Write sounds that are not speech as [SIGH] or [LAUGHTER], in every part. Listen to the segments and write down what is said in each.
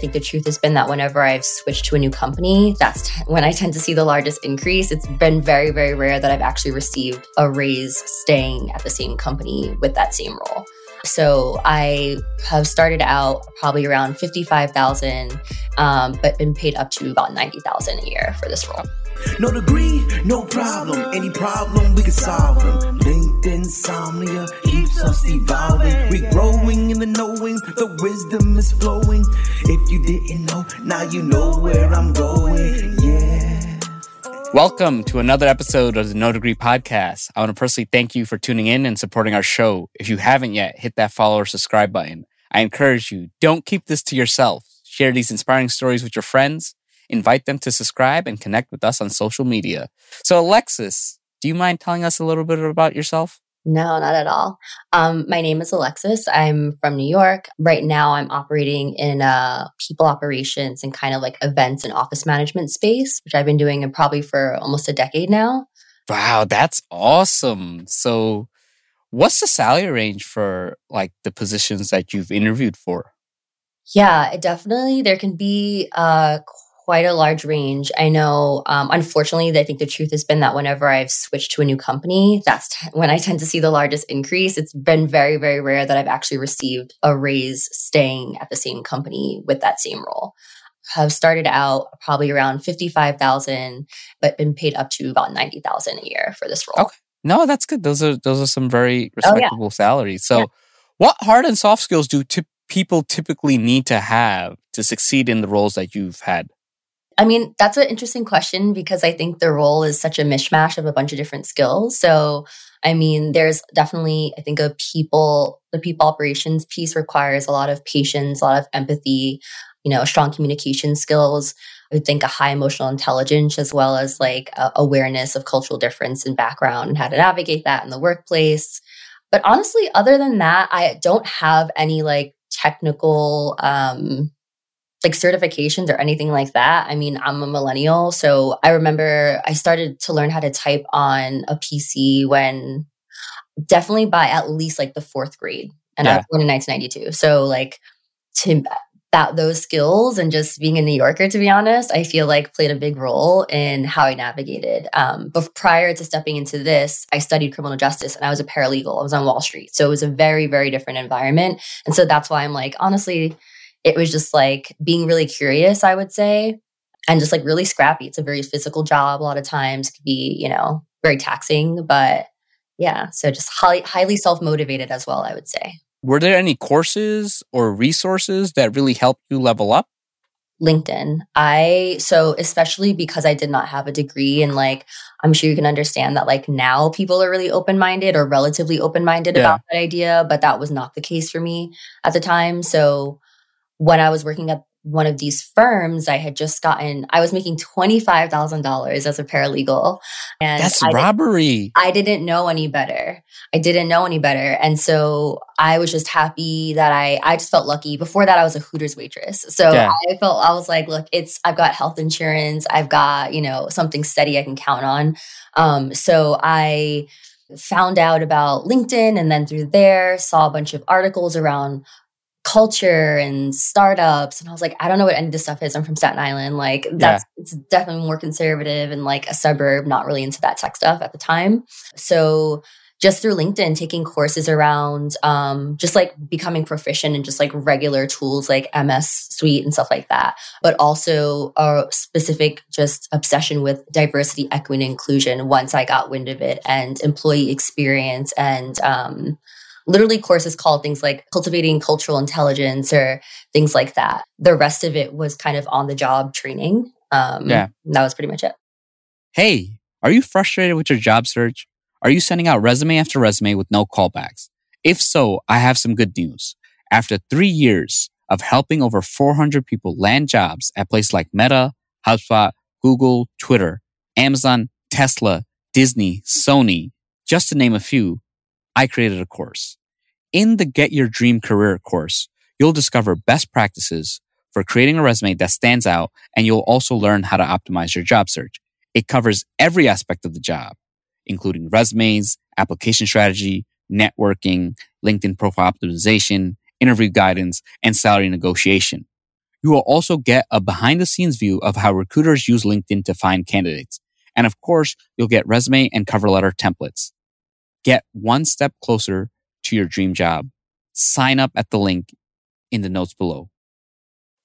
I think the truth has been that whenever I've switched to a new company, that's t- when I tend to see the largest increase. It's been very, very rare that I've actually received a raise staying at the same company with that same role. So I have started out probably around 55,000, um, but been paid up to about 90,000 a year for this role. No degree, no problem. Any problem, we can solve them. LinkedIn insomnia keeps us evolving. We growing in the knowing, the wisdom is flowing. If you didn't know, now you know where I'm going. Yeah. Welcome to another episode of the No Degree Podcast. I want to personally thank you for tuning in and supporting our show. If you haven't yet, hit that follow or subscribe button. I encourage you, don't keep this to yourself. Share these inspiring stories with your friends invite them to subscribe and connect with us on social media. So, Alexsis, do you mind telling us a little bit about yourself? No, not at all. Um, my name is Alexsis. I'm from New York. Right now, I'm operating in uh, people operations and kind of like events and office management space, which I've been doing probably for almost a decade now. Wow, that's awesome. So, what's the salary range for like the positions that you've interviewed for? Yeah, definitely. There can be uh, quite a large range. I know, um, unfortunately, I think the truth has been that whenever I've switched to a new company, that's t- when I tend to see the largest increase. It's been very, very rare that I've actually received a raise staying at the same company with that same role. Have started out probably around 55,000, but been paid up to about 90,000 a year for this role. Okay. No, that's good. Those are, those are some very respectable oh, yeah. salaries. So yeah. what hard and soft skills do t- people typically need to have to succeed in the roles that you've had? I mean, that's an interesting question because I think the role is such a mishmash of a bunch of different skills. So, I mean, there's definitely, I think, a people, the people operations piece requires a lot of patience, a lot of empathy, you know, strong communication skills. I would think a high emotional intelligence as well as like awareness of cultural difference and background and how to navigate that in the workplace. But honestly, other than that, I don't have any like technical um like certifications or anything like that. I mean, I'm a millennial. So I remember I started to learn how to type on a PC when definitely by at least like the fourth grade. And yeah. I was born in 1992. So like to that those skills and just being a New Yorker, to be honest, I feel like played a big role in how I navigated. Um, but prior to stepping into this, I studied criminal justice and I was a paralegal. I was on Wall Street. So it was a very, very different environment. And so that's why I'm like, honestly, it was just like being really curious, I would say, and just like really scrappy. It's a very physical job. A lot of times could be, you know, very taxing, but yeah. So just highly, highly self motivated as well, I would say. Were there any courses or resources that really helped you level up? LinkedIn. I, so especially because I did not have a degree and like, I'm sure you can understand that like now people are really open minded or relatively open minded yeah. about that idea, but that was not the case for me at the time. So when I was working at one of these firms, I had just gotten, I was making $25,000 as a paralegal. And that's I robbery. Didn't, I didn't know any better. I didn't know any better. And so I was just happy that I, I just felt lucky. Before that, I was a Hooters waitress. So yeah. I felt, I was like, look, it's, I've got health insurance. I've got, you know, something steady I can count on. Um, so I, found out about LinkedIn and then through there saw a bunch of articles around culture and startups. And I was like, I don't know what any of this stuff is. I'm from Staten Island. Like that's yeah. it's definitely more conservative and like a suburb, not really into that tech stuff at the time. So just through LinkedIn, taking courses around um, just like becoming proficient in just like regular tools like MS Suite and stuff like that, but also a specific just obsession with diversity, equity, and inclusion once I got wind of it and employee experience and um, literally courses called things like cultivating cultural intelligence or things like that. The rest of it was kind of on the job training. Um, yeah. That was pretty much it. Hey, are you frustrated with your job search? Are you sending out resume after resume with no callbacks? If so, I have some good news. After three years of helping over 400 people land jobs at places like Meta, HubSpot, Google, Twitter, Amazon, Tesla, Disney, Sony, just to name a few, I created a course. In the Get Your Dream Career course, you'll discover best practices for creating a resume that stands out, and you'll also learn how to optimize your job search. It covers every aspect of the job, including resumes, application strategy, networking, LinkedIn profile optimization, interview guidance, and salary negotiation. You will also get a behind the scenes view of how recruiters use LinkedIn to find candidates. And of course, you'll get resume and cover letter templates. Get one step closer to your dream job. Sign up at the link in the notes below.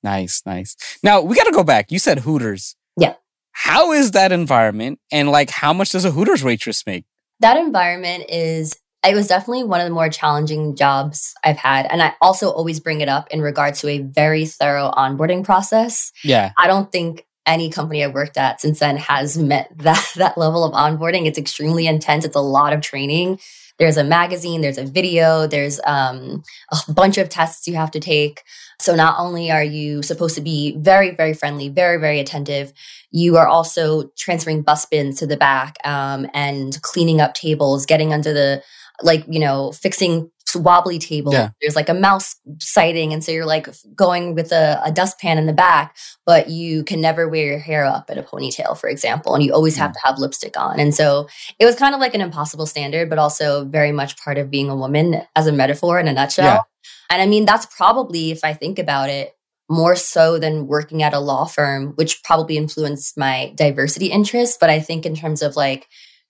Nice, nice. Now we got to go back. You said Hooters. Yeah. How is that environment? And like, how much does a Hooters waitress make? That environment is it was definitely one of the more challenging jobs I've had. And I also always bring it up in regard to a very thorough onboarding process. Yeah. I don't think any company I've worked at since then has met [LAUGHS] that that level of onboarding. It's extremely intense. It's a lot of training. There's a magazine, there's a video, there's um, a bunch of tests you have to take. So not only are you supposed to be very, very friendly, very, very attentive, you are also transferring bus bins to the back um, and cleaning up tables, getting under the like you know fixing wobbly table Yeah. there's like a mouse sighting and so you're like going with a, a dustpan in the back but you can never wear your hair up in a ponytail for example and you always have mm. to have lipstick on and so it was kind of like an impossible standard but also very much part of being a woman as a metaphor in a nutshell Yeah. and i mean that's probably if i think about it more so than working at a law firm which probably influenced my diversity interests but i think in terms of like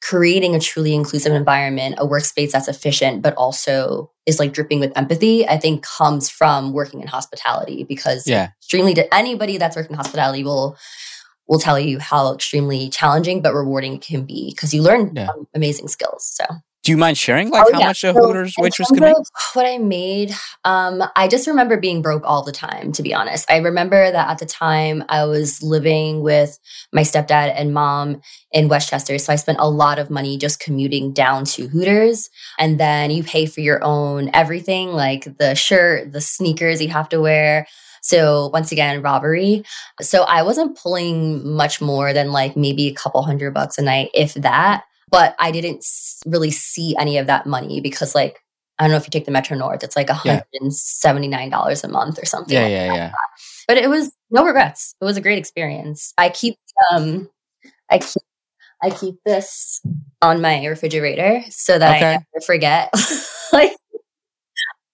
creating a truly inclusive environment, a workspace that's efficient, but also is like dripping with empathy, I think comes from working in hospitality because Yeah. extremely anybody that's worked in hospitality will will tell you how extremely challenging but rewarding it can be because you learn Yeah. amazing skills. So Do you mind sharing like Oh, how yeah. much a So, Hooters waitress can make? What I made, um, I just remember being broke all the time, to be honest. I remember that at the time I was living with my stepdad and mom in Westchester. So I spent a lot of money just commuting down to Hooters. And then you pay for your own everything, like the shirt, the sneakers you have to wear. So once again, robbery. So I wasn't pulling much more than like maybe a couple hundred bucks a night, if that. But I didn't really see any of that money because, like, I don't know if you take the Metro North, it's like $179 a month or something. Yeah, like yeah, that. yeah. But it was no regrets. It was a great experience. I keep um I keep I keep this on my refrigerator so that Okay. I never forget [LAUGHS] like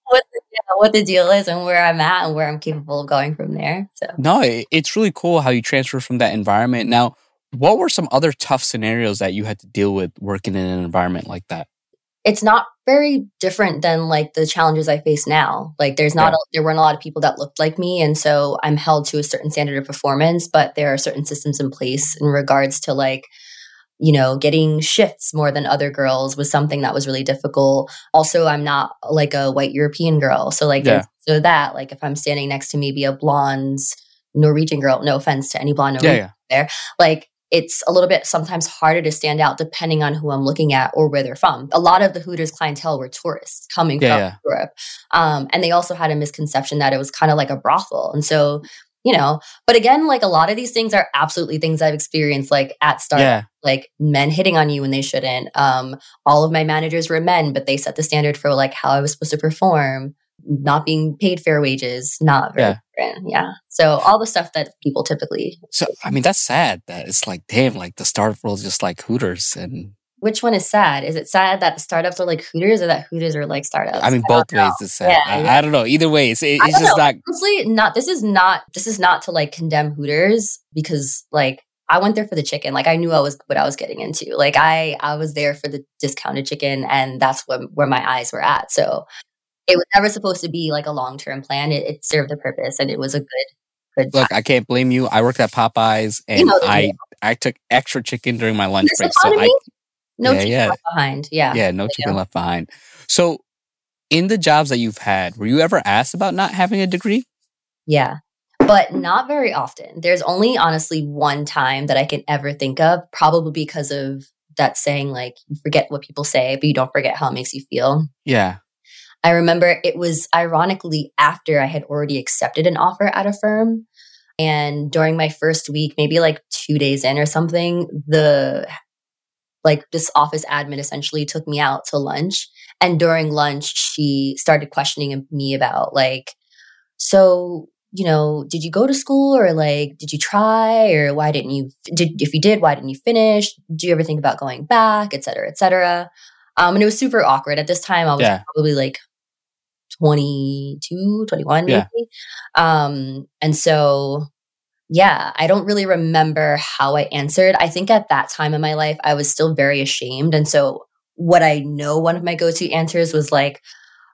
what the, yeah, what the deal is and where I'm at and where I'm capable of going from there. So No, it, it's really cool how you transfer from that environment. Now, what were some other tough scenarios that you had to deal with working in an environment like that? it's not very different than like the challenges I face now. Like there's not Yeah. a, there weren't a lot of people that looked like me and so I'm held to a certain standard of performance, but there are certain systems in place in regards to like you know, getting shifts more than other girls was something that was really difficult. Also, I'm not like a white European girl. So like Yeah. so that like if I'm standing next to maybe a blonde Norwegian girl, no offense to any blonde Yeah, Norwegian yeah. like it's a little bit sometimes harder to stand out depending on who I'm looking at or where they're from. A lot of the Hooters clientele were tourists coming Yeah, from yeah. Europe. Um, and they also had a misconception that it was kind of like a brothel. And so, you know, but again, like a lot of these things are absolutely things I've experienced like at start, Yeah. like men hitting on you when they shouldn't. Um, all of my managers were men, but they set the standard for like how I was supposed to perform, not being paid fair wages, not very different. Yeah. So all the stuff that people typically So, I mean, that's sad that it's like, damn, like the startup world is just like Hooters. And which one is sad? Is it sad that startups are like Hooters or that Hooters are like startups? I mean, both ways is sad. Yeah, I, yeah. I don't know. Either way, it's, it, it's just know. not. Honestly, not this is not this is not to like condemn Hooters because like I went there for the chicken. Like I knew I was what I was getting into. Like I I was there for the discounted chicken and that's what where my eyes were at. So it was never supposed to be like a long term plan. It, it served the purpose and it was a good good Look, I can't blame you. I worked at Popeyes and know the I, deal. I took extra chicken during my lunch break. So I, no yeah, chicken yeah. left behind. Yeah. yeah, no you chicken know. left behind. So, in the jobs that you've had, were you ever asked about not having a degree? Yeah. But not very often. There's only honestly one time that I can ever think of, probably because of that saying, like, you forget what people say, but you don't forget how it makes you feel. Yeah. I remember it was ironically after I had already accepted an offer at a firm. And during my first week, maybe like two days in or something, the like this office admin essentially took me out to lunch. And during lunch, she started questioning me about like, so, you know, did you go to school or like, did you try or why didn't you, did, if you did, why didn't you finish? Do you ever think about going back, et cetera, et cetera? Um, and it was super awkward. At this time, I was Yeah. probably like 22, 21 Yeah. maybe. Um, and so yeah, I don't really remember how I answered. I think at that time in my life, I was still very ashamed. And so what I know one of my go-to answers was like,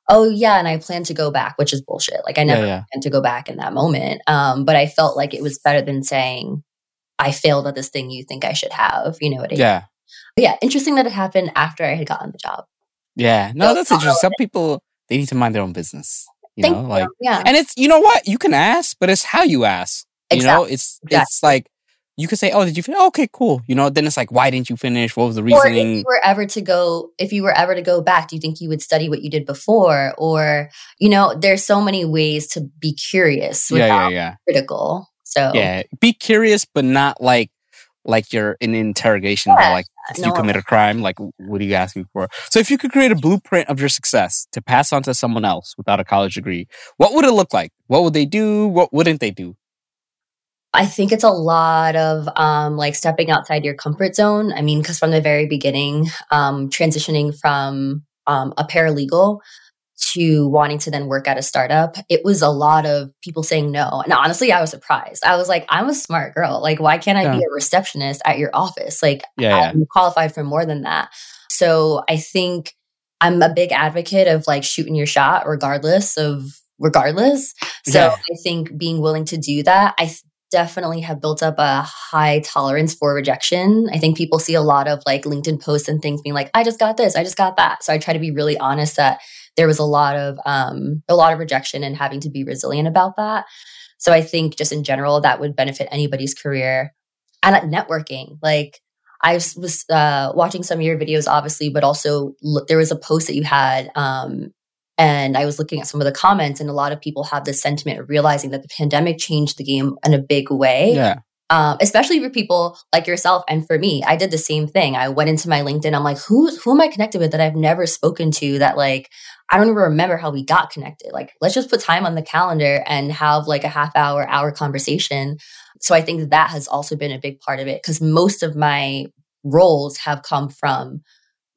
oh yeah, and I plan to go back, which is bullshit. Like I Yeah, never yeah. planned to go back in that moment. Um, but I felt like it was better than saying, I failed at this thing you think I should have. You know what I mean? Yeah. But yeah, interesting that it happened after I had gotten the job. Yeah. No, So that's interesting. Some [LAUGHS] people they need to mind their own business. You Thank know, you. like yeah. and it's you know what? You can ask, but it's how you ask. You know, it's it's like you could say, "Oh, did you finish? okay, cool." You know, then it's like, "Why didn't you finish? What was the Or if you were ever to go, if you were ever to go back, do you think you would study what you did before? Or, you know, there's so many ways to be curious Yeah, yeah, yeah, critical. So yeah. Be curious, but not like like you're in interrogation Yeah, like if no you commit a crime. Like, what are you asking for? So, if you could create a blueprint of your success to pass on to someone else without a college degree, what would it look like? What would they do? What wouldn't they do? I think it's a lot of um, like stepping outside your comfort zone. I mean, because from the very beginning, um, transitioning from um, a paralegal to wanting to then work at a startup, it was a lot of people saying no. And honestly, I was surprised. I was like, I'm a smart girl. Like, why can't I be a receptionist at your office? Like, Yeah, yeah. I'm qualified for more than that. So I think I'm a big advocate of like shooting your shot regardless of regardless. So Yeah. I think being willing to do that, I th- definitely have built up a high tolerance for rejection. I think people see a lot of like LinkedIn posts and things being like, I just got this, I just got that. So I try to be really honest that there was a lot of um a lot of rejection and having to be resilient about that. So I think just in general that would benefit anybody's career and at networking. Like I was- uh, watching some of your videos, obviously, but also there was a post that you had, um, and I was looking at some of the comments, and a lot of people have this sentiment of realizing that the pandemic changed the game in a big way, Yeah, um, especially for people like yourself and for me. I did the same thing. I went into my LinkedIn. I'm like, who who am I connected with that I've never spoken to? That like I don't even remember how we got connected. Like, let's just put time on the calendar and have like a half hour, hour conversation. So I think that has also been a big part of it because most of my roles have come from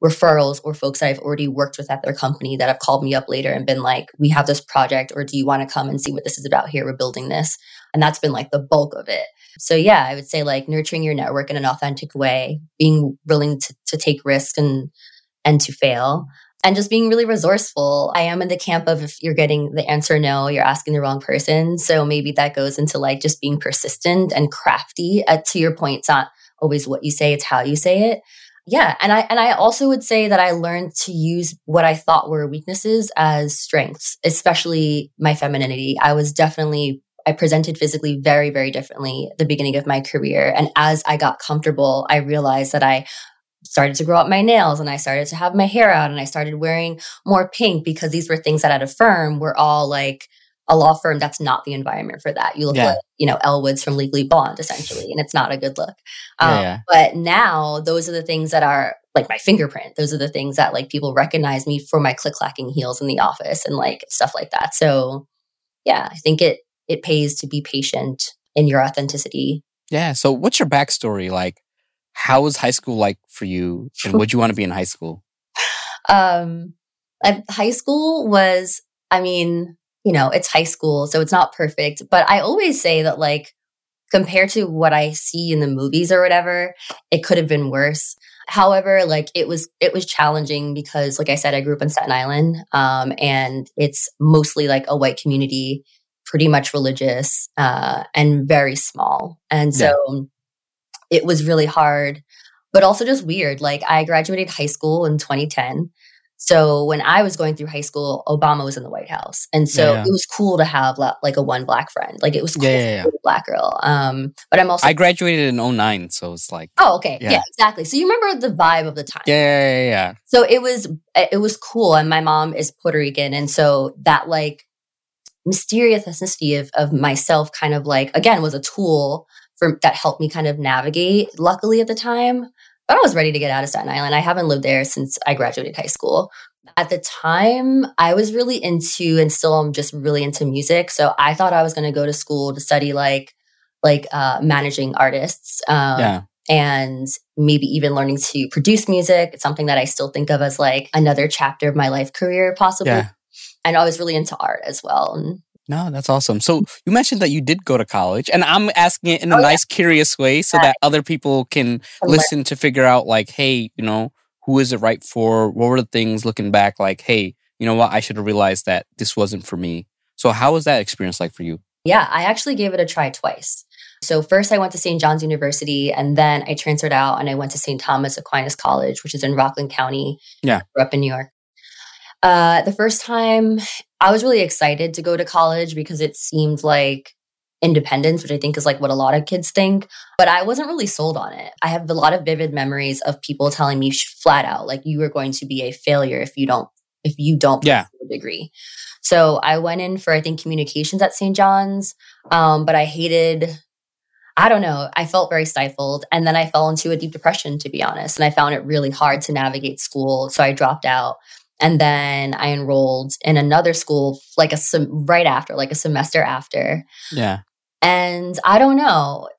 referrals or folks that I've already worked with at their company that have called me up later and been like, we have this project, or do you want to come and see what this is about here? We're building this. And that's been like the bulk of it. So yeah, I would say like nurturing your network in an authentic way, being willing to, to take risks and and to fail. And just being really resourceful. I am in the camp of if you're getting the answer no, you're asking the wrong person. So maybe that goes into like just being persistent and crafty. Uh, to your point, it's not always what you say, it's how you say it. Yeah, and I and I also would say that I learned to use what I thought were weaknesses as strengths, especially my femininity. I was definitely I presented physically very very differently at the beginning of my career, and as I got comfortable, I realized that I started to grow up my nails and I started to have my hair out and I started wearing more pink because these were things that at a firm were all like a law firm that's not the environment for that. You look Yeah. like, you know, Elle Woods from Legally Blonde essentially, and it's not a good look. Yeah, Um, yeah. But now those are the things that are like my fingerprint. Those are the things that like people recognize me for my click clacking heels in the office and like stuff like that. So yeah, I think it it pays to be patient in your authenticity. yeah. So, what's your backstory like? How was high school like for you, and [LAUGHS] would you want to be in high school? Um I- high school was, I mean, you know, it's high school, so it's not perfect. But I always say that like compared to what I see in the movies or whatever, it could have been worse. However, like it was it was challenging because like I said, I grew up in Staten Island. Um, and it's mostly like a white community, pretty much religious, uh, and very small. And so it was really hard, but also just weird. Like I graduated high school in 2010. So when I was going through high school, Obama was in the White House. And so Yeah, yeah. it was cool to have like a one black friend. Like it was cool Yeah, yeah, yeah. black girl. Um, but I'm also I graduated in 09, so it's like, Oh, okay. Yeah. Yeah. exactly. So you remember the vibe of the time. yeah, yeah, yeah, yeah. So it was it was cool. And my mom is Puerto Rican. And so that like mysterious ethnicity of, of myself kind of like again was a tool for that helped me kind of navigate, luckily at the time. But I was ready to get out of Staten Island. I haven't lived there since I graduated high school. At the time, I was really into and still i'm just really into music. So I thought I was going to go to school to study like like uh, managing artists. Um, yeah. and maybe even learning to produce music. It's something that I still think of as like another chapter of my life career, possibly. Yeah. And I was really into art as well. And no, that's awesome. So you mentioned that you did go to college, and I'm asking it in a oh, nice, yeah. curious way so yeah. that other people can listen to figure out, like, hey, you know, who is it right for? What were the things looking back, like, hey, you know what? I should have realized that this wasn't for me. So how was that experience like for you? Yeah, I actually gave it a try twice. So first I went to St. John's University and then I transferred out and I went to St. Thomas Aquinas College, which is in Rockland County. Yeah. up in New York. Uh, the first time I was really excited to go to college because it seemed like independence, which I think is like what a lot of kids think. But I wasn't really sold on it. I have a lot of vivid memories of people telling me flat out, like, you are going to be a failure if you don't if you don't yeah. a degree. So I went in for I think communications at St. John's, um, but I hated. I don't know. I felt very stifled, and then I fell into a deep depression, to be honest. And I found it really hard to navigate school, so I dropped out. And then I enrolled in another school, like a sem- right after, like a semester after. Yeah. And I don't know.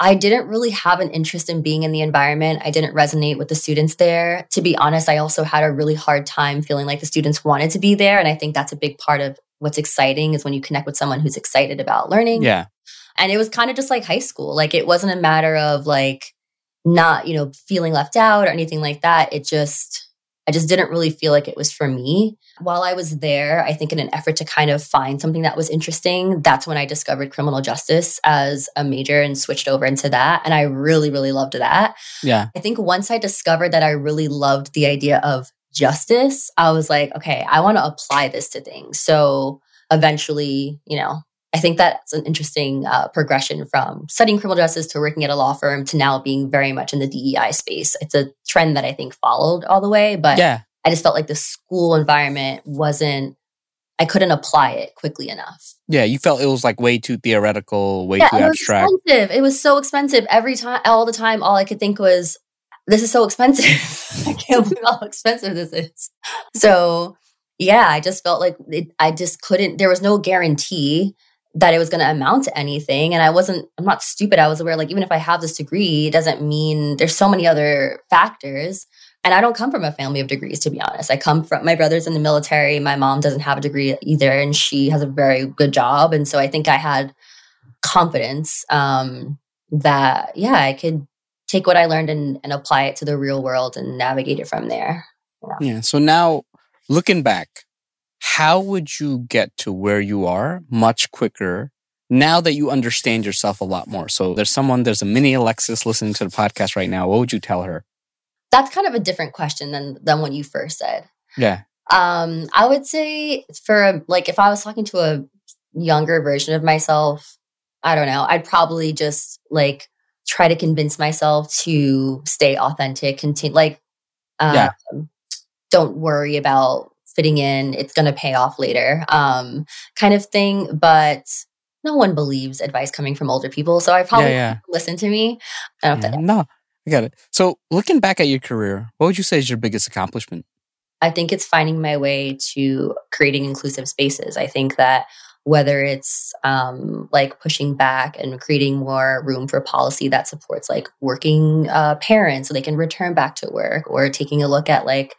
I didn't really have an interest in being in the environment. I didn't resonate with the students there. To be honest, I also had a really hard time feeling like the students wanted to be there. And I think that's a big part of what's exciting is when you connect with someone who's excited about learning. Yeah. And it was kind of just like high school. Like it wasn't a matter of like not, you know, feeling left out or anything like that. It just, I just didn't really feel like it was for me. While I was there, I think in an effort to kind of find something that was interesting, that's when I discovered criminal justice as a major and switched over into that. And I really, really loved that. Yeah. I think once I discovered that I really loved the idea of justice, I was like, okay, I want to apply this to things. So eventually, you know, I think that's an interesting uh, progression from studying criminal justice to working at a law firm to now being very much in the DEI space. It's a trend that I think followed all the way, but yeah. I just felt like the school environment wasn't, I couldn't apply it quickly enough. Yeah, you felt it was like way too theoretical, way yeah, too it abstract. Was expensive. It was so expensive. Every time, all the time, all I could think was, this is so expensive. [LAUGHS] I can't believe how expensive this is. So, yeah, I just felt like it, I just couldn't, there was no guarantee that it was going to amount to anything. And I wasn't, I'm not stupid. I was aware, like, even if I have this degree, it doesn't mean there's so many other factors. And I don't come from a family of degrees, to be honest. I come from my brother's in the military. My mom doesn't have a degree either, and she has a very good job. And so I think I had confidence um, that, yeah, I could take what I learned and, and apply it to the real world and navigate it from there. Know? Yeah. So now looking back, how would you get to where you are much quicker now that you understand yourself a lot more? So there's someone, there's a mini Alexsis listening to the podcast right now. What would you tell her? That's kind of a different question than than what you first said. Yeah. Um, I would say for like if I was talking to a younger version of myself, I don't know, I'd probably just like try to convince myself to stay authentic, continue like um, yeah. don't worry about fitting in, it's going to pay off later, um, kind of thing. But no one believes advice coming from older people. So I probably yeah, yeah. listen to me. I yeah, no, I got it. So looking back at your career, what would you say is your biggest accomplishment? I think it's finding my way to creating inclusive spaces. I think that whether it's um, like pushing back and creating more room for policy that supports like working uh, parents so they can return back to work or taking a look at like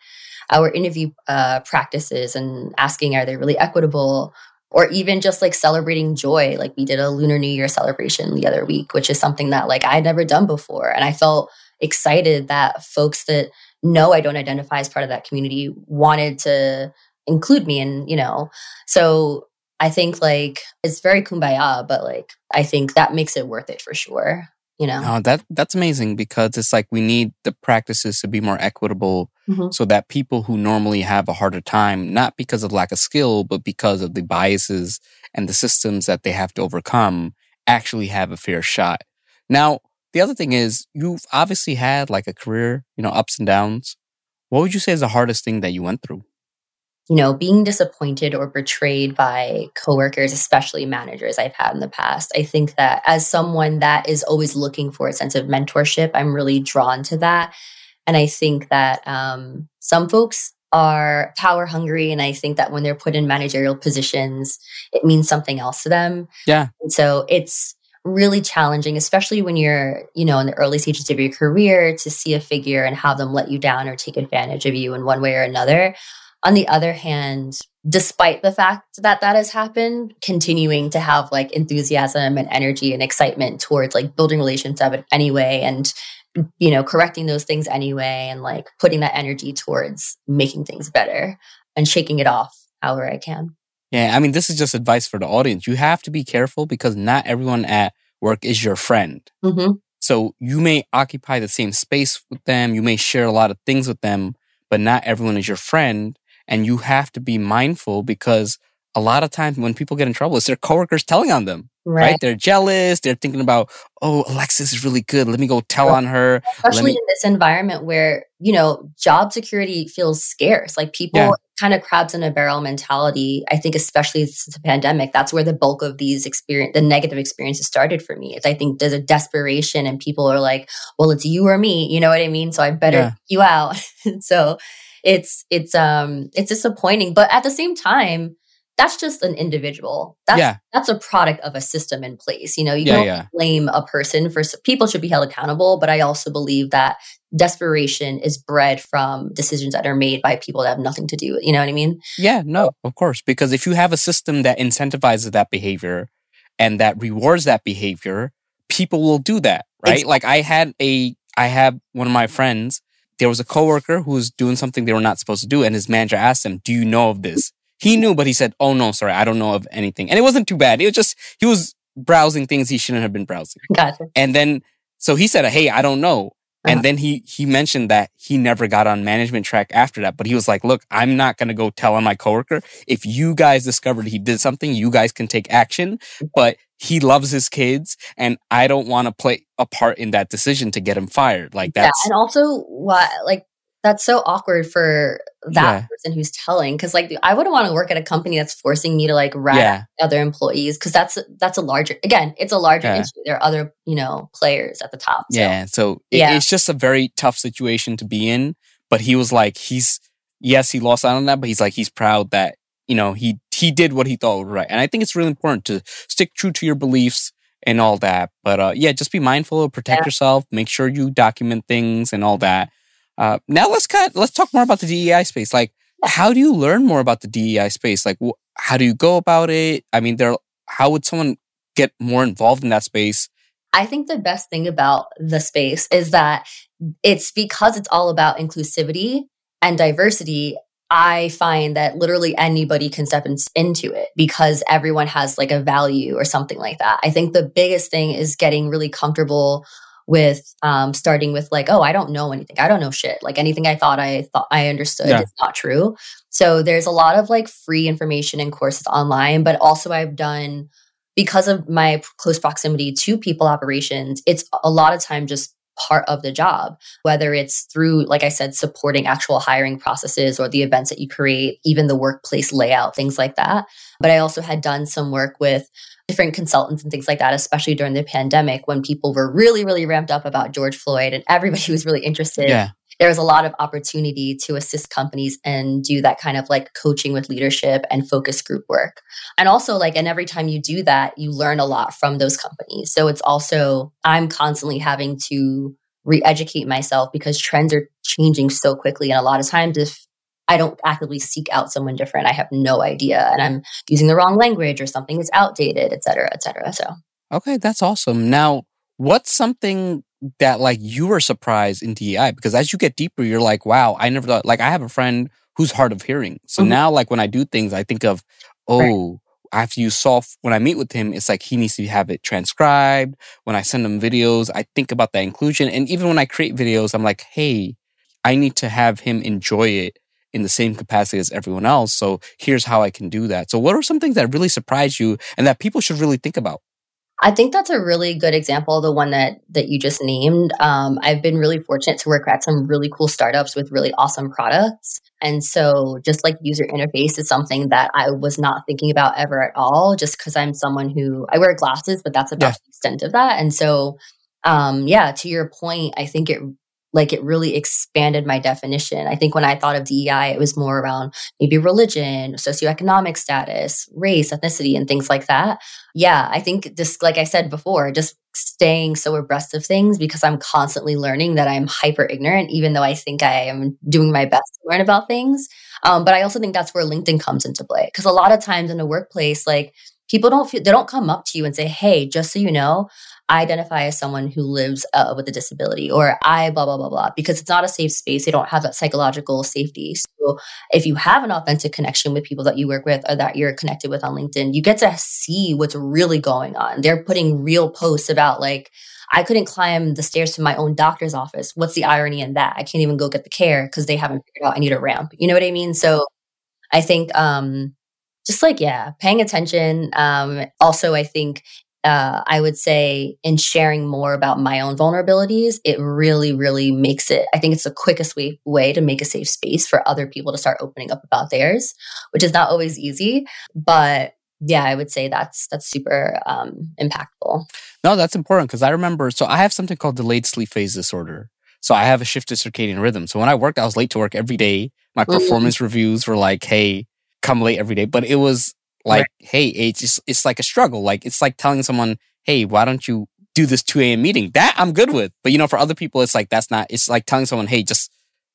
our interview uh, practices and asking are they really equitable? Or even just like celebrating joy like we did a lunar new year celebration the other week which is something that like i'd never done before. And i felt excited that folks that know i don't identify as part of that community wanted to include me and you know. So i think like it's very kumbaya but like i think that makes it worth it for sure you know? Oh, that that's amazing because it's like we need the practices to be more equitable mm-hmm. so that people who normally have a harder time not because of lack of skill but because of the biases and the systems that they have to overcome actually have a fair shot. Now the other thing is you've obviously had like a career you know ups and downs. What would you say is the hardest thing that you went through you know, being disappointed or betrayed by coworkers, especially managers I've had in the past. I think that as someone that is always looking for a sense of mentorship, I'm really drawn to that. And I think that um, some folks are power hungry. And I think that when they're put in managerial positions, it means something else to them. Yeah. And so it's really challenging, especially when you're, you know, in the early stages of your career to see a figure and have them let you down or take advantage of you in one way or another. On the other hand, despite the fact that that has happened, continuing to have like enthusiasm and energy and excitement towards like building relationships anyway and you know correcting those things anyway and like putting that energy towards making things better and shaking it off however I can. Yeah, I mean, this is just advice for the audience. You have to be careful because not everyone at work is your friend. Mm-hmm. So you may occupy the same space with them, you may share a lot of things with them, but not everyone is your friend. And you have to be mindful because a lot of times when people get in trouble, it's their coworkers telling on them. Right. Right. They're jealous. They're thinking about, oh, Alexsis is really good. Let me go tell on her. Especially me- in this environment where, you know, job security feels scarce. Like people Yeah. kind of crabs in a barrel mentality. I think especially since the pandemic, that's where the bulk of these experience the negative experiences started for me. It's I think there's a desperation and people are like, well, it's you or me. You know what I mean? So I better Yeah. you out. [LAUGHS] so it's it's um it's disappointing. But at the same time, that's just an individual. That's yeah, that's a product of a system in place. You know, you Yeah, don't yeah. blame a person for people should be held accountable, but I also believe that desperation is bred from decisions that are made by people that have nothing to do with. You know what I mean? yeah, no, of course. Because if you have a system that incentivizes that behavior and that rewards that behavior, people will do that, right? Exactly. Like I had a, I have one of my friends, there was a coworker who was doing something they were not supposed to do. And his manager asked him, do you know of this? He knew, but he said, oh no, sorry, I don't know of anything. And it wasn't too bad. It was just, he was browsing things he shouldn't have been browsing. Gotcha. And then, so he said, Hey, I don't know. Uh-huh. And then he, he mentioned that he never got on management track after that. But he was like, look, I'm not going to go tell on my coworker. If you guys discovered he did something, you guys can take action. But he loves his kids and I don't want to play a part in that decision to get him fired. Like Yeah, and also what like that's so awkward for that Yeah. person who's telling because like I wouldn't want to work at a company that's forcing me to like rat yeah, other employees because that's that's a larger again it's a larger Yeah. issue. There are other you know players at the top. So. yeah. So it- Yeah. it's just a very tough situation to be in. But he was like, he's, yes, he lost out on that, but he's like, he's proud that, you know, he, he did what he thought was right. And I think it's really important to stick true to your beliefs and all that. But, uh, yeah, just be mindful, protect Yeah. yourself, make sure you document things and all that. Uh, now let's of, let's talk more about the DEI space. Like, how do you learn more about the DEI space? Like, wh- how do you go about it? I mean, there, how would someone get more involved in that space? I think the best thing about the space is that it's because it's all about inclusivity and diversity. I find that literally anybody can step in- into it because everyone has like a value or something like that. I think the biggest thing is getting really comfortable with um, starting with like, oh, I don't know anything. I don't know shit. Like anything I thought I thought I understood Yeah. is not true. So there's a lot of like free information and courses online, but also I've done because of my close proximity to people operations, it's a lot of time just part of the job, whether it's through, like I said, supporting actual hiring processes or the events that you create, even the workplace layout, things like that. But I also had done some work with different consultants and things like that, especially during the pandemic when people were really, really ramped up about George Floyd and everybody [LAUGHS] was really interested Yeah. There was a lot of opportunity to assist companies and do that kind of like coaching with leadership and focus group work. And also like and every time you do that, you learn a lot from those companies. So it's also I'm constantly having to re-educate myself because trends are changing so quickly and a lot of times if I don't actively seek out someone different, I have no idea and I'm using the wrong language or something is outdated, et cetera, et cetera. So Okay, that's awesome. Now, what's something that like you were surprised in DEI? Because as you get deeper, you're like, wow, I never thought. Like, I have a friend who's hard of hearing, so Mhm. now like when I do things, I think of, oh, after you solve when I meet with him, it's like he needs to have it transcribed. When I send him videos, I think about that inclusion, and even when I create videos, I'm like, hey, I need to have him enjoy it in the same capacity as everyone else. So here's how I can do that. So what are some things that really surprised you and that people should really think about? I think that's a really good example, the one that that you just named. Um, I've been really fortunate to work at some really cool startups with really awesome products, and so just like user interface is something that I was not thinking about ever at all. Just because I'm someone who I wear glasses, but that's about Yeah. the extent of that. And so, um, yeah, to your point, I think it like it really expanded my definition. I think when I thought of DEI, it was more around maybe religion, socioeconomic status, race, ethnicity, and things like that. Yeah, I think this, like I said before, just staying so abreast of things because I'm constantly learning that I'm hyper ignorant, even though I think I am doing my best to learn about things. Um, but I also think that's where LinkedIn comes into play because a lot of times in a workplace, like people don't feel, they don't come up to you and say, Hey, just so you know, I identify as someone who lives uh, with a disability or I blah, blah, blah, blah, because it's not a safe space. They don't have that psychological safety. So if you have an authentic connection with people that you work with or that you're connected with on LinkedIn, you get to see what's really going on. They're putting real posts about like, I couldn't climb the stairs to my own doctor's office. What's the irony in that? I can't even go get the care because they haven't figured out I need a ramp. You know what I mean? So I think um just like yeah, paying attention. Um also I think uh, I would say in sharing more about my own vulnerabilities, it really, really makes it. I think it's the quickest way, way to make a safe space for other people to start opening up about theirs, which is not always easy. But yeah, I would say that's that's super um, impactful. No, that's important because I remember. So I have something called delayed sleep phase disorder. So I have a shifted circadian rhythm. So when I worked, I was late to work every day. My mm-hmm. performance mm-hmm. reviews were like, "Hey, come late every day," but it was like, right. hey, it's just, it's like a struggle. Like it's like telling someone, hey, why don't you do this 2 a.m. meeting? That I'm good with. But you know, for other people, it's like that's not. It's like telling someone, hey, just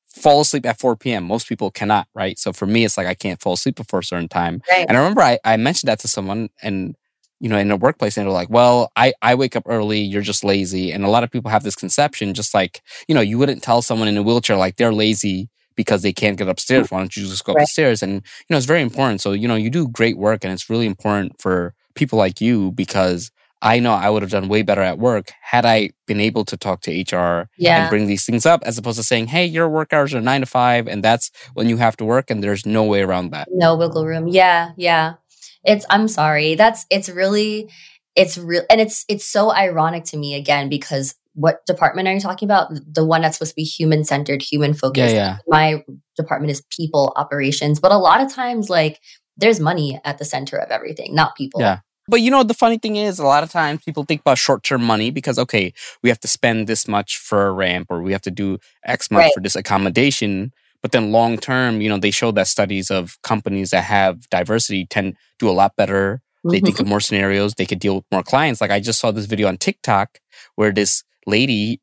fall asleep at 4 p.m. Most people cannot, right? So for me, it's like I can't fall asleep before a certain time. Right. And I remember I, I mentioned that to someone and you know, in a workplace and they're like, well, I, I wake up early, you're just lazy. And a lot of people have this conception, just like, you know, you wouldn't tell someone in a wheelchair like they're lazy because they can't get upstairs. Why don't you just go right. upstairs? And, you know, it's very important. So, you know, you do great work and it's really important for people like you because I know I would have done way better at work had I been able to talk to HR yeah. and bring these things up as opposed to saying, hey, your work hours are nine to five and that's when you have to work and there's no way around that. No wiggle room. Yeah. Yeah. It's, I'm sorry. That's, it's really, it's real. And it's, it's so ironic to me again because what department are you talking about? The one that's supposed to be human centered, human focused. Yeah, yeah. My department is people operations, but a lot of times, like, there's money at the center of everything, not people. Yeah. But you know, the funny thing is, a lot of times people think about short term money because, okay, we have to spend this much for a ramp or we have to do X much right. for this accommodation. But then long term, you know, they show that studies of companies that have diversity tend to do a lot better. They mm-hmm. think of more scenarios. They could deal with more clients. Like I just saw this video on TikTok where this lady,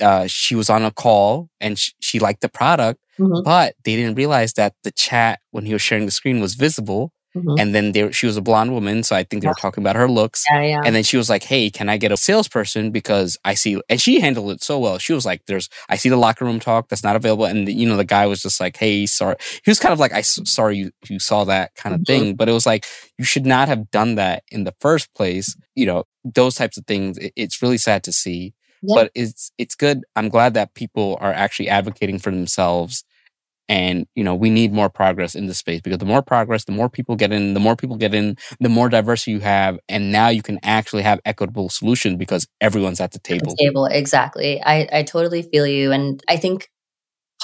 uh, she was on a call and sh- she liked the product, mm-hmm. but they didn't realize that the chat when he was sharing the screen was visible. Mm-hmm. And then there, she was a blonde woman, so I think they were talking about her looks. Yeah, yeah. And then she was like, "Hey, can I get a salesperson because I see?" And she handled it so well. She was like, "There's, I see the locker room talk that's not available." And you know, the guy was just like, "Hey, sorry." He was kind of like, "I sorry you you saw that kind of mm-hmm. thing," but it was like you should not have done that in the first place. You know, those types of things. It, it's really sad to see. But it's it's good. I'm glad that people are actually advocating for themselves. And, you know, we need more progress in this space because the more progress, the more people get in, the more people get in, the more diversity you have. And now you can actually have equitable solutions because everyone's at the table. The table, exactly. I, I totally feel you. And I think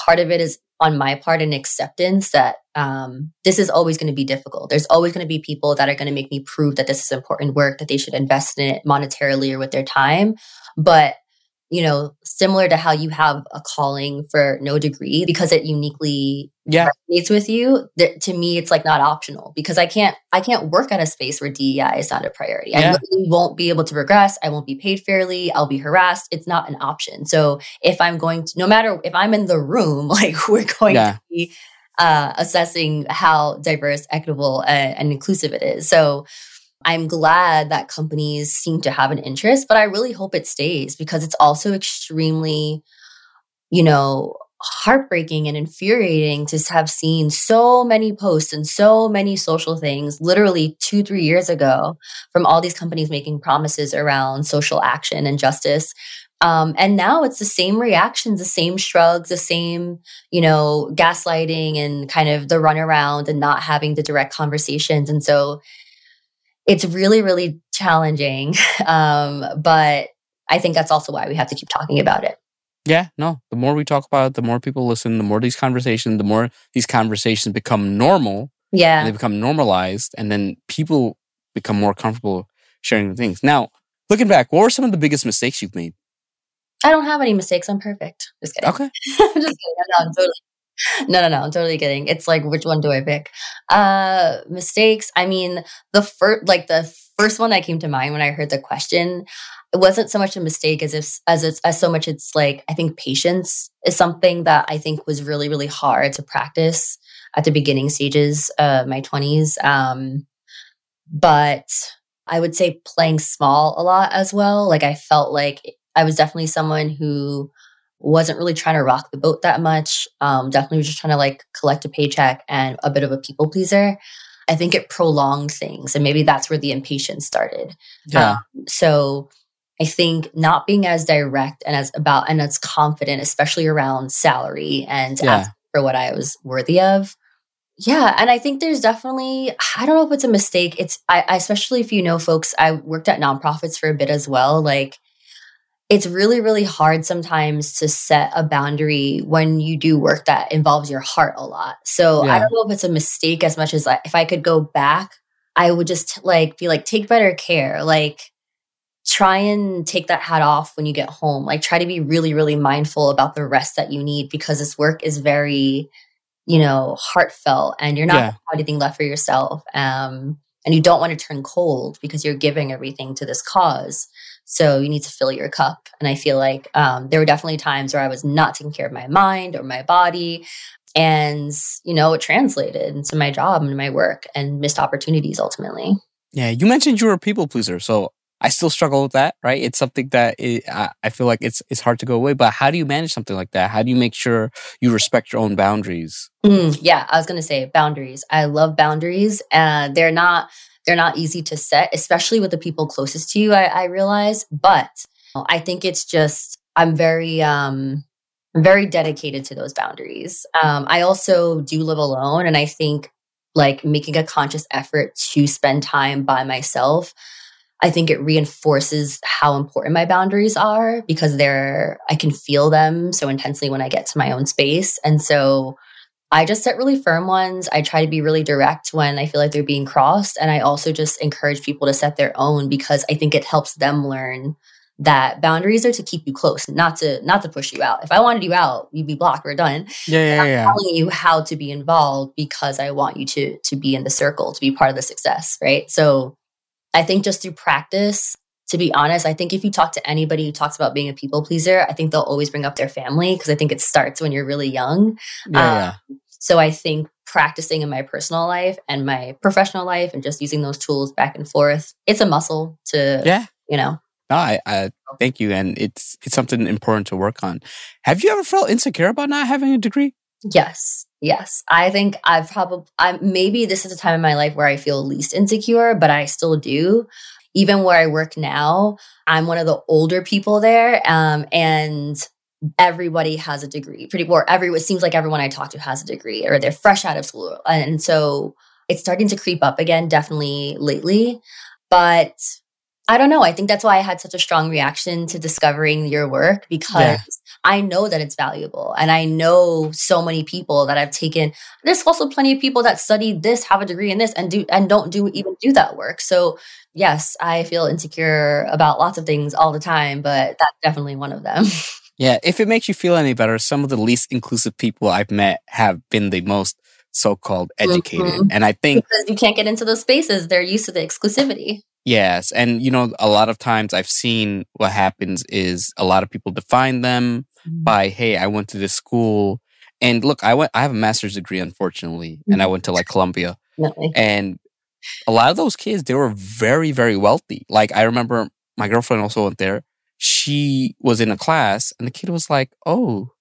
part of it is on my part an acceptance that um, this is always going to be difficult. There's always going to be people that are going to make me prove that this is important work, that they should invest in it monetarily or with their time. But you know, similar to how you have a calling for no degree because it uniquely yeah. resonates with you. That to me, it's like not optional because I can't, I can't work at a space where DEI is not a priority. Yeah. I literally won't be able to progress. I won't be paid fairly. I'll be harassed. It's not an option. So if I'm going to, no matter if I'm in the room, [LAUGHS] like we're going yeah. to be uh, assessing how diverse, equitable, uh, and inclusive it is. So I'm glad that companies seem to have an interest, but I really hope it stays because it's also extremely, you know, heartbreaking and infuriating to have seen so many posts and so many social things literally two, three years ago from all these companies making promises around social action and justice. Um, and now it's the same reactions, the same shrugs, the same, you know, gaslighting and kind of the runaround and not having the direct conversations. And so it's really, really challenging. [LAUGHS] Um, but I think that's also why we have to keep talking about it. Yeah, no. The more we talk about it, the more people listen, the more these conversations, the more these conversations become normal. Yeah. they become normalized. And then people become more comfortable sharing the things. Now, looking back, what were some of the biggest mistakes you've made? I don't have any mistakes. I'm perfect. Just kidding. Okay. [LAUGHS] I'm just kidding. I'm totally. [LAUGHS] No, no, no. I'm totally kidding. It's like, which one do I pick? Uh, mistakes. I mean, the first, like the first one that came to mind when I heard the question, it wasn't so much a mistake as if, as it's, as so much it's like, I think patience is something that I think was really, really hard to practice at the beginning stages of my 20s. Um, but I would say playing small a lot as well. Like I felt like I was definitely someone who wasn't really trying to rock the boat that much. Um, definitely was just trying to like collect a paycheck and a bit of a people pleaser. I think it prolonged things, and maybe that's where the impatience started. Yeah. Um, so I think not being as direct and as about and as confident, especially around salary and Yeah. for what I was worthy of. Yeah, and I think there's definitely I don't know if it's a mistake. It's I, I especially if you know folks. I worked at nonprofits for a bit as well. Like it's really really hard sometimes to set a boundary when you do work that involves your heart a lot. So I don't know if it's a mistake as much as if I could go back, I would just like be like take better care. Like try and take that hat off when you get home. Like try to be really really mindful about the rest that you need because this work is very you know, heartfelt and you're not Yeah. anything left for yourself. Um, and you don't want to turn cold because you're giving everything to this cause. So you need to fill your cup. And I feel like um, there were definitely times where I was not taking care of my mind or my body. And, you know, it translated into my job and my work and missed opportunities ultimately. Yeah, you mentioned you were a people pleaser, so I still struggle with that. Right? It's something that it, I, I feel like it's it's hard to go away. But how do you manage something like that? How do you make sure you respect your own boundaries? Mm, yeah, I was gonna say boundaries. I love boundaries, and they're not they're not easy to set, especially with the people closest to you. I, I realize, but I think it's just I'm very um very dedicated to those boundaries. Um, I also do live alone, and I think like making a conscious effort to spend time by myself. I think it reinforces how important my boundaries are because they're I can feel them so intensely when I get to my own space, and so I just set really firm ones. I try to be really direct when I feel like they're being crossed. And I also just encourage people to set their own because I think it helps them learn that boundaries are to keep you close, not to not to push you out. If I wanted you out, you'd be blocked. We're done. Yeah, yeah, I'm yeah. telling you how to be involved because I want you to to be in the circle, to be part of the success, right? So I think just through practice, to be honest, I think if you talk to anybody who talks about being a people pleaser, I think they'll always bring up their family because I think it starts when you're really young. Yeah, um, yeah. So I think practicing in my personal life and my professional life and just using those tools back and forth, it's a muscle to, Yeah. you know. No, I, I thank you, and it's it's something important to work on. Have you ever felt insecure about not having a degree? Yes. Yes. I think I've probably, I maybe this is a time in my life where I feel least insecure, but I still do. Even where I work now, I'm one of the older people there. Um, and everybody has a degree pretty or every it seems like everyone i talk to has a degree or they're fresh out of school and so it's starting to creep up again definitely lately but i don't know. I think that's why i had such a strong reaction to discovering your work because Yeah. i know that it's valuable and i know so many people that i've taken there's also plenty of people that study this have a degree in this and do and don't do even do that work. So yes i feel insecure about lots of things all the time but that's definitely one of them. [LAUGHS] Yeah, if it makes you feel any better, some of the least inclusive people I've met have been the most so-called educated, Mhm. and I think because you can't get into those spaces. They're used to the exclusivity. Yes. And, you know, a lot of times I've seen what happens is a lot of people define them by, hey, I went to this school. And look, I went, I have a master's degree, unfortunately, and I went to like Columbia. Definitely. And a lot of those kids, they were very, very wealthy. Like I remember my girlfriend also went there. She was in a class and the kid was like, oh,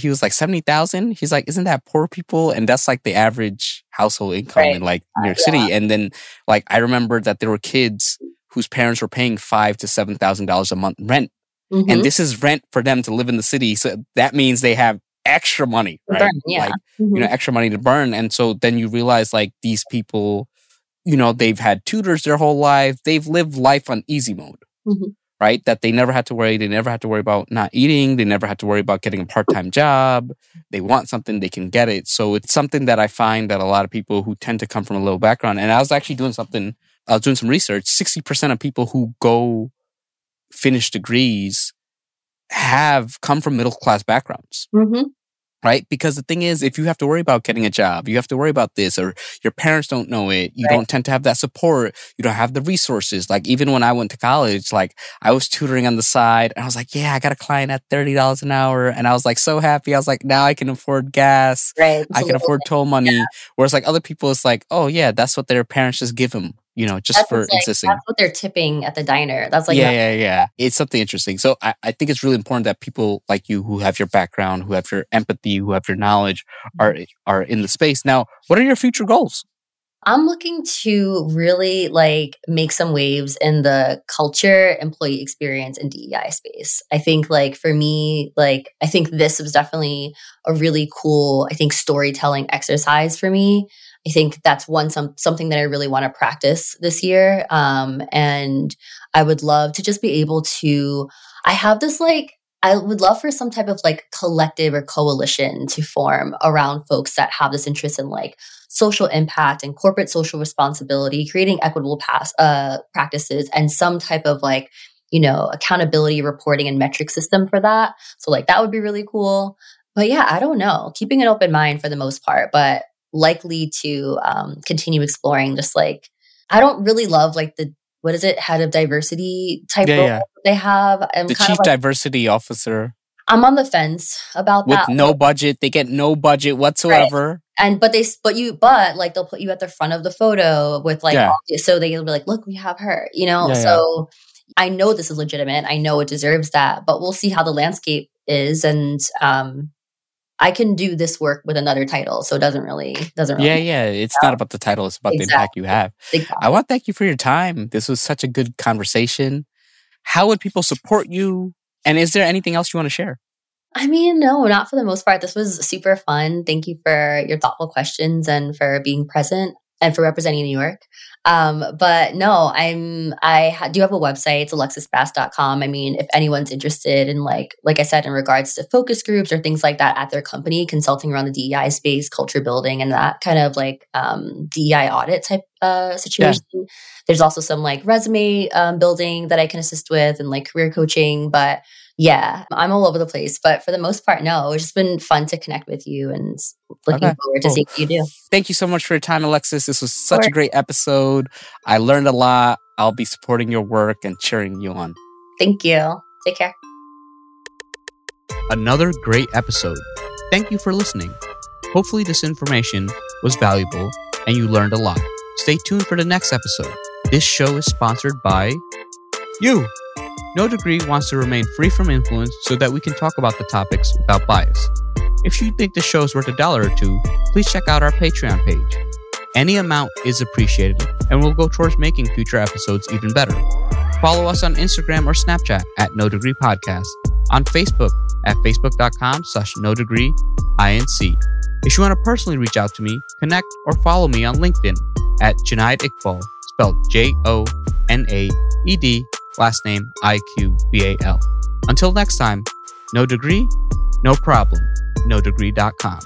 he was like 70,000. He's like, isn't that poor people? And that's like the average household income Right. in like New York Uh, City. And then like I remember that there were kids whose parents were paying five to seven thousand dollars a month rent. Mhm. And this is rent for them to live in the city. So that means they have extra money, right? Burn, yeah. Like, Mhm. you know, extra money to burn. And so then you realize like these people, you know, they've had tutors their whole life. They've lived life on easy mode, Mhm. Right? That they never had to worry. They never had to worry about not eating. They never had to worry about getting a part time job. They want something, they can get it. So it's something that I find that a lot of people who tend to come from a low background, and I was actually doing something, I was doing some research. 60% of people who go finish degrees have come from middle class backgrounds hmm right? Because the thing is, if you have to worry about getting a job, you have to worry about this, or your parents don't know it, you Right. don't tend to have that support, you don't have the resources. Like even when I went to college, like I was tutoring on the side, and I was like, yeah, I got a client at thirty dollars an hour, and I was like so happy. I was like, now I can afford gas. Right. I can afford toll money. Whereas like other people, it's like, oh yeah, that's what their parents just give them, you know, just That's for like- insisting. That's what they're tipping at the diner. That's like yeah, yeah, yeah. It's something interesting. So I, I think it's really important that people like you who have your background, who have your empathy, who have your knowledge mm-hmm. are are in the space. Now, what are your future goals? I'm looking to really like make some waves in the culture, employee experience, and DEI space. I think like for me, like I think this was definitely a really cool, I think storytelling exercise for me. I think that's one some something that I really want to practice this year. Um, and I would love to just be able to. I have this like I would love for some type of like collective or coalition to form around folks that have this interest in like social impact and corporate social responsibility, creating equitable pass, uh, practices, and some type of like, you know, accountability reporting and metric system for that. So, like, that would be really cool. But yeah, I don't know. Keeping an open mind for the most part, but likely to um, continue exploring just like, I don't really love like the, what is it, head of diversity type Yeah, role yeah. they have. I'm The chief like, diversity officer I'm on the fence about with that. no budget. They get no budget whatsoever. and but they but you but like they'll put you at the front of the photo with like Yeah. all, so they'll be like look we have her you know so i know this is legitimate i know it deserves that but we'll see how the landscape is and um i can do this work with another title so it doesn't really doesn't really Yeah, yeah. It's not about the title; it's about the impact you have. Exactly. I want to thank you for your time. This was such a good conversation. How would people support you? And is there anything else you want to share? I mean, no, not for the most part. This was super fun. Thank you for your thoughtful questions and for being present and for representing New York. Um, but no, I'm I ha- do have a website. It's alexsisbass.com. I mean, if anyone's interested in like like I said in regards to focus groups or things like that at their company, consulting around the DEI space, culture building, and that kind of like um, DEI audit type uh, situation. There's also some like resume um, building that I can assist with and like career coaching, but yeah, I'm all over the place, but for the most part, no. It's just been fun to connect with you and looking Okay, forward to cool. seeing what you do. Thank you so much for your time, Alexsis. This was such a great episode. I learned a lot. I'll be supporting your work and cheering you on. Thank you. Take care. Another great episode. Thank you for listening. Hopefully, this information was valuable and you learned a lot. Stay tuned for the next episode. This show is sponsored by you. No Degree wants to remain free from influence so that we can talk about the topics without bias. If you think the show is worth a dollar or two, please check out our Patreon page. Any amount is appreciated and will go towards making future episodes even better. Follow us on Instagram or Snapchat at No Degree Podcast, on Facebook at facebook.com slash no degree inc. If you want to personally reach out to me, connect or follow me on LinkedIn at Jonaed Iqbal, spelled J O N A E D, last name I Q B A L. Until next time, no degree, no problem, no degree.com.